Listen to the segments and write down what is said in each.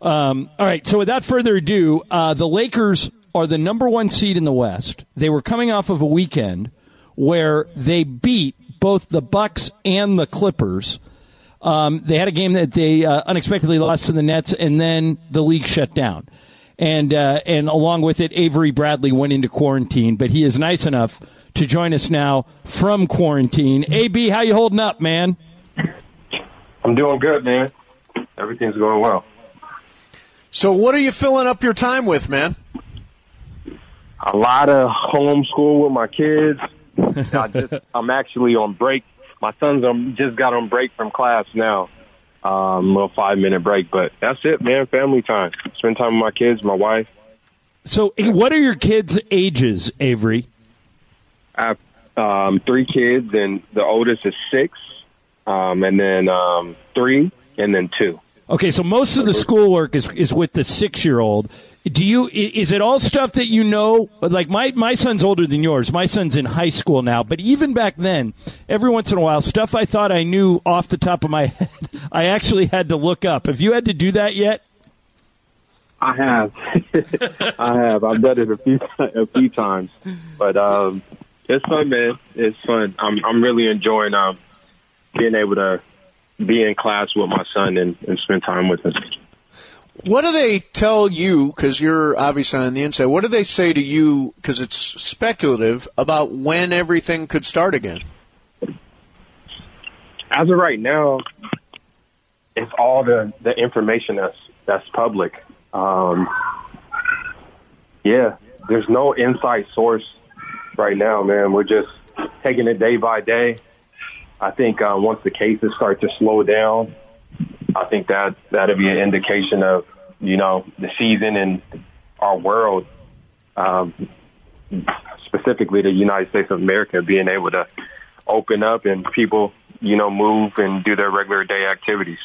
Um, all right. So without further ado, uh, the Lakers are the number one seed in the West. They were coming off of a weekend where they beat both the Bucks and the Clippers. Um, they had a game that they uh, unexpectedly lost to the Nets, and then the league shut down. And uh, and along with it, Avery Bradley went into quarantine, but he is nice enough to join us now from quarantine. AB, how you holding up, man? I'm doing good, man. Everything's going well. So, what are you filling up your time with, man? A lot of homeschool with my kids. I just, I'm actually on break. My son's um, just got on break from class now. Um, little five minute break, but that's it, man. Family time. Spend time with my kids, my wife. So, what are your kids' ages, Avery? I have um, three kids, and the oldest is six, um, and then um, three, and then two. Okay, so most of the schoolwork is is with the six year old. Do you is it all stuff that you know? Like my my son's older than yours. My son's in high school now, but even back then, every once in a while, stuff I thought I knew off the top of my head, I actually had to look up. Have you had to do that yet? I have, I have. I've done it a few a few times, but um, it's fun, man. It's fun. I'm I'm really enjoying um being able to be in class with my son and, and spend time with him. What do they tell you? Because you're obviously on the inside. What do they say to you? Because it's speculative about when everything could start again. As of right now, it's all the the information that's that's public. Um, yeah, there's no inside source right now, man. We're just taking it day by day. I think uh, once the cases start to slow down, I think that that'll be an indication of you know the season and our world, um, specifically the United States of America, being able to open up and people you know move and do their regular day activities.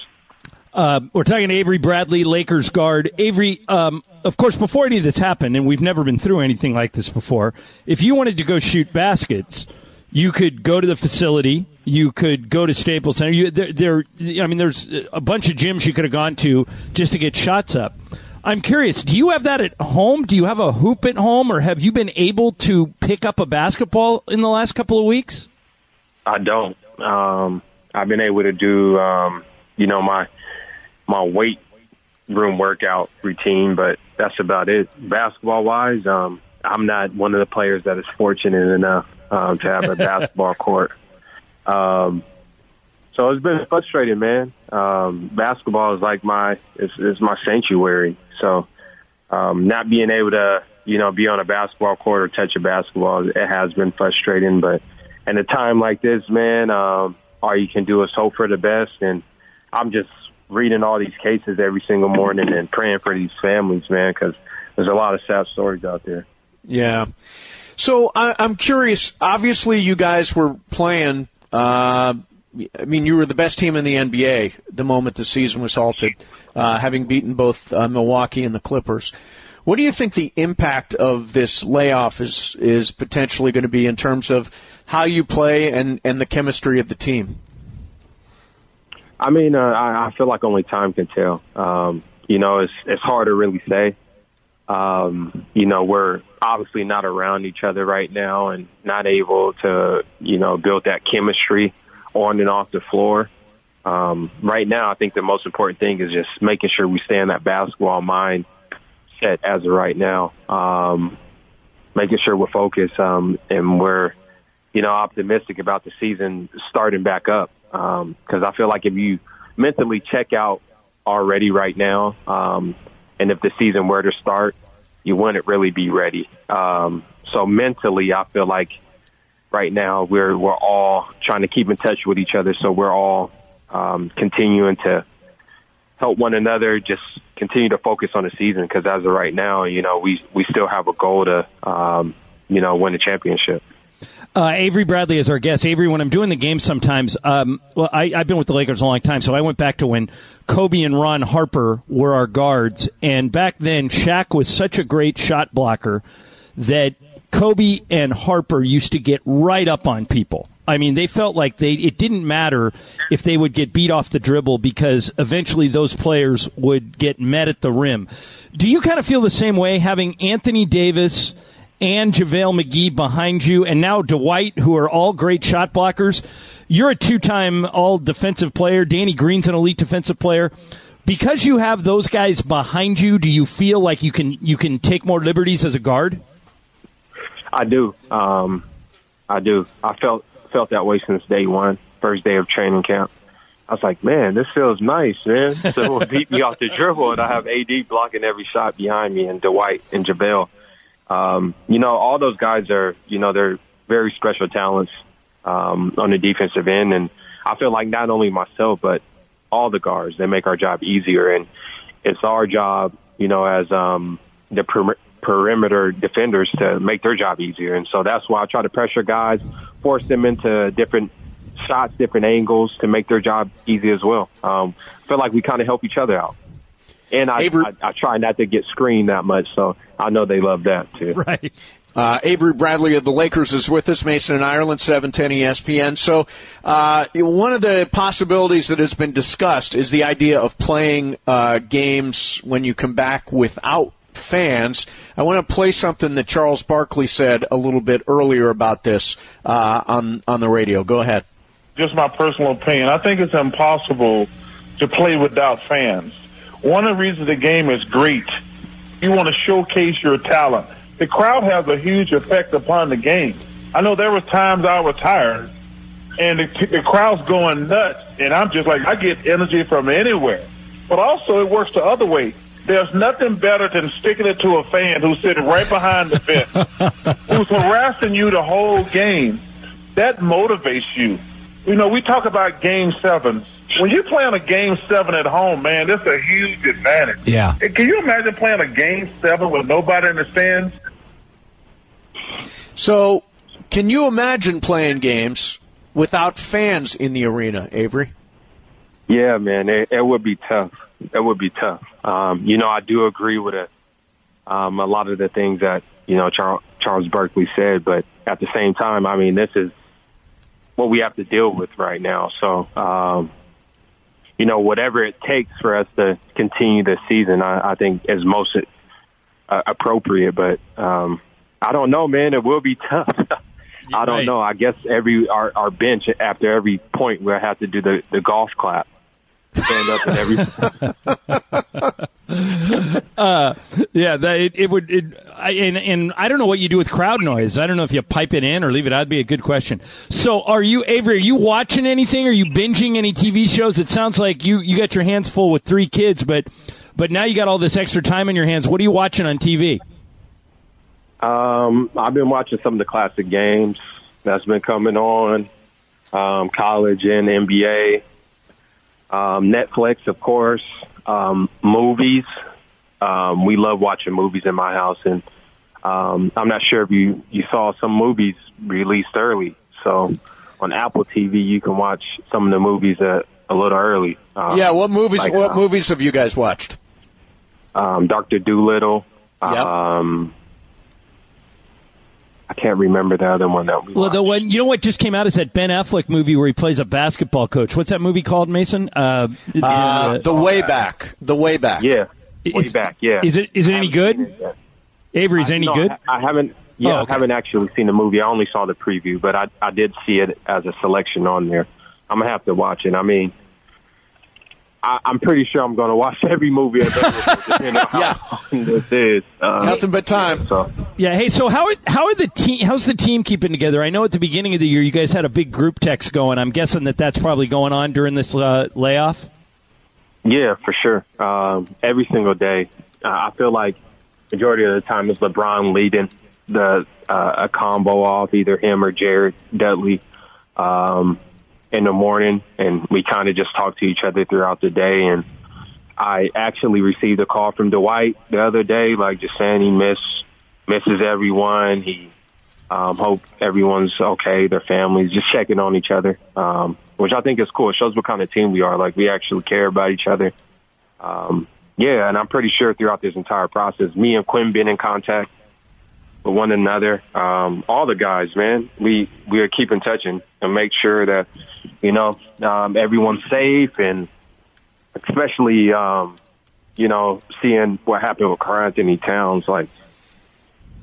Uh, we're talking to Avery Bradley, Lakers guard. Avery, um, of course, before any of this happened, and we've never been through anything like this before, if you wanted to go shoot baskets, you could go to the facility. You could go to Staples Center. You, there, there, I mean, there's a bunch of gyms you could have gone to just to get shots up. I'm curious, do you have that at home? Do you have a hoop at home, or have you been able to pick up a basketball in the last couple of weeks? I don't. Um, I've been able to do, um, you know, my my weight room workout routine, but that's about it. Basketball wise, um, I'm not one of the players that is fortunate enough um, to have a basketball court. Um, so it's been frustrating, man. Um, basketball is like my it's, is my sanctuary. So um, not being able to, you know, be on a basketball court or touch a basketball, it has been frustrating. But in a time like this, man, um, all you can do is hope for the best. And I'm just reading all these cases every single morning and praying for these families, man, because there's a lot of sad stories out there. Yeah. So I, I'm curious. Obviously, you guys were playing. Uh, I mean, you were the best team in the NBA the moment the season was halted, uh, having beaten both uh, Milwaukee and the Clippers. What do you think the impact of this layoff is is potentially going to be in terms of how you play and, and the chemistry of the team? I mean, uh, I, I feel like only time can tell. Um, you know, it's it's hard to really say. Um, you know, we're obviously not around each other right now and not able to, you know, build that chemistry on and off the floor. Um, right now, I think the most important thing is just making sure we stay in that basketball mind set as of right now. Um, making sure we're focused, um, and we're, you know, optimistic about the season starting back up. Um, cause I feel like if you mentally check out already right now, um, and if the season were to start, you wouldn't really be ready. Um, so mentally, I feel like right now we're we're all trying to keep in touch with each other. So we're all um, continuing to help one another. Just continue to focus on the season because as of right now, you know, we we still have a goal to um, you know win the championship. Uh, Avery Bradley is our guest. Avery, when I'm doing the game sometimes, um, well, I, have been with the Lakers a long time, so I went back to when Kobe and Ron Harper were our guards. And back then, Shaq was such a great shot blocker that Kobe and Harper used to get right up on people. I mean, they felt like they it didn't matter if they would get beat off the dribble because eventually those players would get met at the rim. Do you kind of feel the same way having Anthony Davis and JaVale McGee behind you and now Dwight who are all great shot blockers? You're a two-time all defensive player. Danny Green's an elite defensive player. Because you have those guys behind you, do you feel like you can you can take more liberties as a guard? I do. Um, I do. I felt felt that way since day one, first day of training camp. I was like, man, this feels nice, man. Someone beat me off the dribble, and I have AD blocking every shot behind me, and Dwight and JaVale. Um, you know, all those guys are, you know, they're very special talents um, on the defensive end, and I feel like not only myself, but all the guards, they make our job easier, and it's our job, you know, as um, the per- perimeter defenders to make their job easier, and so that's why I try to pressure guys, force them into different shots, different angles to make their job easy as well. Um, I feel like we kind of help each other out. And I, Avery- I, I try not to get screened that much, so I know they love that too. Right. Uh, Avery Bradley of the Lakers is with us, Mason and Ireland, 710 ESPN. So, uh, one of the possibilities that has been discussed is the idea of playing uh, games when you come back without fans. I want to play something that Charles Barkley said a little bit earlier about this uh, on on the radio. Go ahead. just my personal opinion. I think it's impossible to play without fans. One of the reasons the game is great, you want to showcase your talent. The crowd has a huge effect upon the game. I know there were times I was tired and the, the crowd's going nuts and I'm just like, I get energy from anywhere. But also it works the other way. There's nothing better than sticking it to a fan who's sitting right behind the bench, who's harassing you the whole game. That motivates you. You know, we talk about game sevens. When you're playing a game seven at home, man, that's a huge advantage. Yeah. Can you imagine playing a game seven with nobody in the stands? So, can you imagine playing games without fans in the arena, Avery? Yeah, man, it, it would be tough. It would be tough. Um, you know, I do agree with it. Um, a lot of the things that you know Charles, Charles Barkley said, but at the same time, I mean, this is what we have to deal with right now. So, um, you know, whatever it takes for us to continue this season, I, I think is most uh, appropriate. But um, I don't know, man. It will be tough. I don't Right. know. I guess every our, our bench after every point we'll have to do the, the golf clap. Stand up and every Yeah, that it, it would. It, I, and and I don't know what you do with crowd noise. I don't know if you pipe it in or leave it. That'd be a good question. So, are you Avery? Are you watching anything? Are you binging any TV shows? It sounds like you you got your hands full with three kids, but but now you got all this extra time in your hands. What are you watching on TV? Um, I've been watching some of the classic games that's been coming on, um, college and NBA, um, Netflix, of course, um, movies. Um, we love watching movies in my house, and um, I'm not sure if you you saw some movies released early. So on Apple TV, you can watch some of the movies a, a little early. Um, Yeah, what movies? like, what uh, movies have you guys watched? Um, Doctor Dolittle. Yep. Um, I can't remember the other one that we Well, watched. the one you know what just came out is that Ben Affleck movie where he plays a basketball coach. What's that movie called, Mason? Uh, Uh, the way back. The way back. Yeah, way Is- back. Yeah. is it- is it any good? seen it yet. Avery, is it any No, good? I, I haven't. Yeah, Oh, okay. I haven't actually seen the movie. I only saw the preview, but I I did see it as a selection on there. I'm gonna have to watch it. I mean, I, I'm pretty sure I'm gonna watch every movie available, depending on how long this is. Uh, Nothing but time. So Yeah. Hey, so how are, how are the team? How's the team keeping together? I know at the beginning of the year you guys had a big group text going. I'm guessing that that's probably going on during this uh, layoff. Yeah, for sure. Um, every single day, uh, I feel like majority of the time it's LeBron leading the uh, a combo off, either him or Jared Dudley, um, in the morning, and we kind of just talk to each other throughout the day. And I actually received a call from Dwight the other day, like just saying he miss misses everyone. He um, hope everyone's okay, their families, just checking on each other, um, which I think is cool. It shows what kind of team we are. Like we actually care about each other. Um, yeah, and I'm pretty sure throughout this entire process, me and Quinn been in contact with one another. Um, all the guys, man, we we are keeping touching and make sure that you know um, everyone's safe and especially um, you know seeing what happened with Karl Anthony Towns. Like,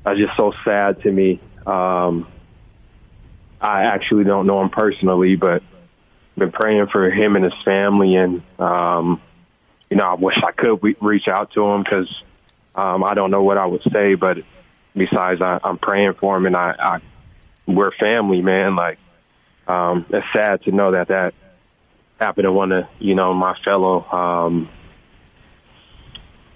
that's just so sad to me. Um, I actually don't know him personally, but been praying for him and his family, and um, you know, I wish I could re- reach out to him because um, I don't know what I would say, but besides, I, I'm praying for him, and I, I we're family, man. Like, um, it's sad to know that that happened to one of you know my fellow um,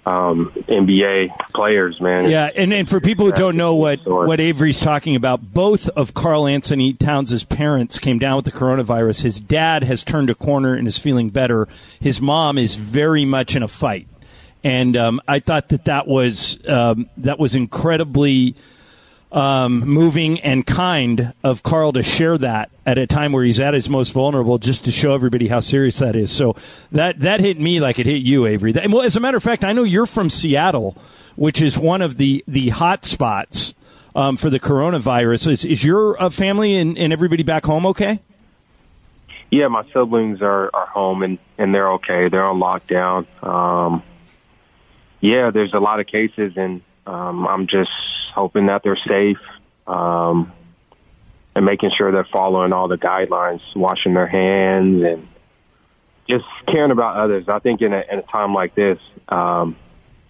um, NBA players, man. Yeah, and, and for people who don't know what, what Avery's talking about, both of Karl Anthony Towns' parents came down with the coronavirus. His dad has turned a corner and is feeling better. His mom is very much in a fight, and um, I thought that that was um, that was incredibly um, moving and kind of Karl to share that at a time where he's at his most vulnerable, just to show everybody how serious that is. So that that hit me like it hit you, Avery. That, well, as a matter of fact, I know you're from Seattle, which is one of the the hot spots um, for the coronavirus. Is, is your uh, family and, and everybody back home okay? Yeah, my siblings are are home and and they're okay. They're on lockdown. Um, yeah, there's a lot of cases and um, I'm just hoping that they're safe um, and making sure they're following all the guidelines, washing their hands, and just caring about others. I think in a, in a time like this, um,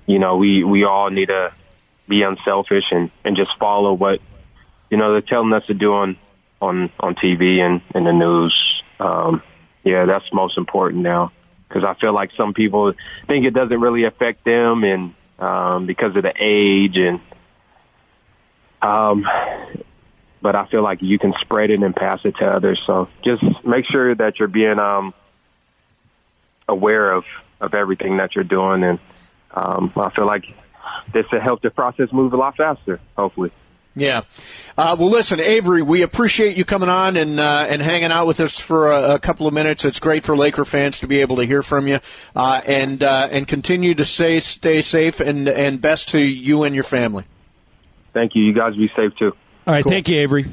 you know, we we all need to be unselfish and and just follow what you know they're telling us to do on on on TV and in the news. Um, yeah, that's most important now because I feel like some people think it doesn't really affect them and um, because of the age and um, but I feel like you can spread it and pass it to others. So just make sure that you're being um, aware of of everything that you're doing, and um, I feel like this will help the process move a lot faster. Hopefully. Yeah. Uh, well, listen, Avery, we appreciate you coming on and uh, and hanging out with us for a, a, couple of minutes. It's great for Laker fans to be able to hear from you, uh, and uh, and continue to stay stay safe and and best to you and your family. Thank you. You guys be safe too. All right. Cool. Thank you, Avery.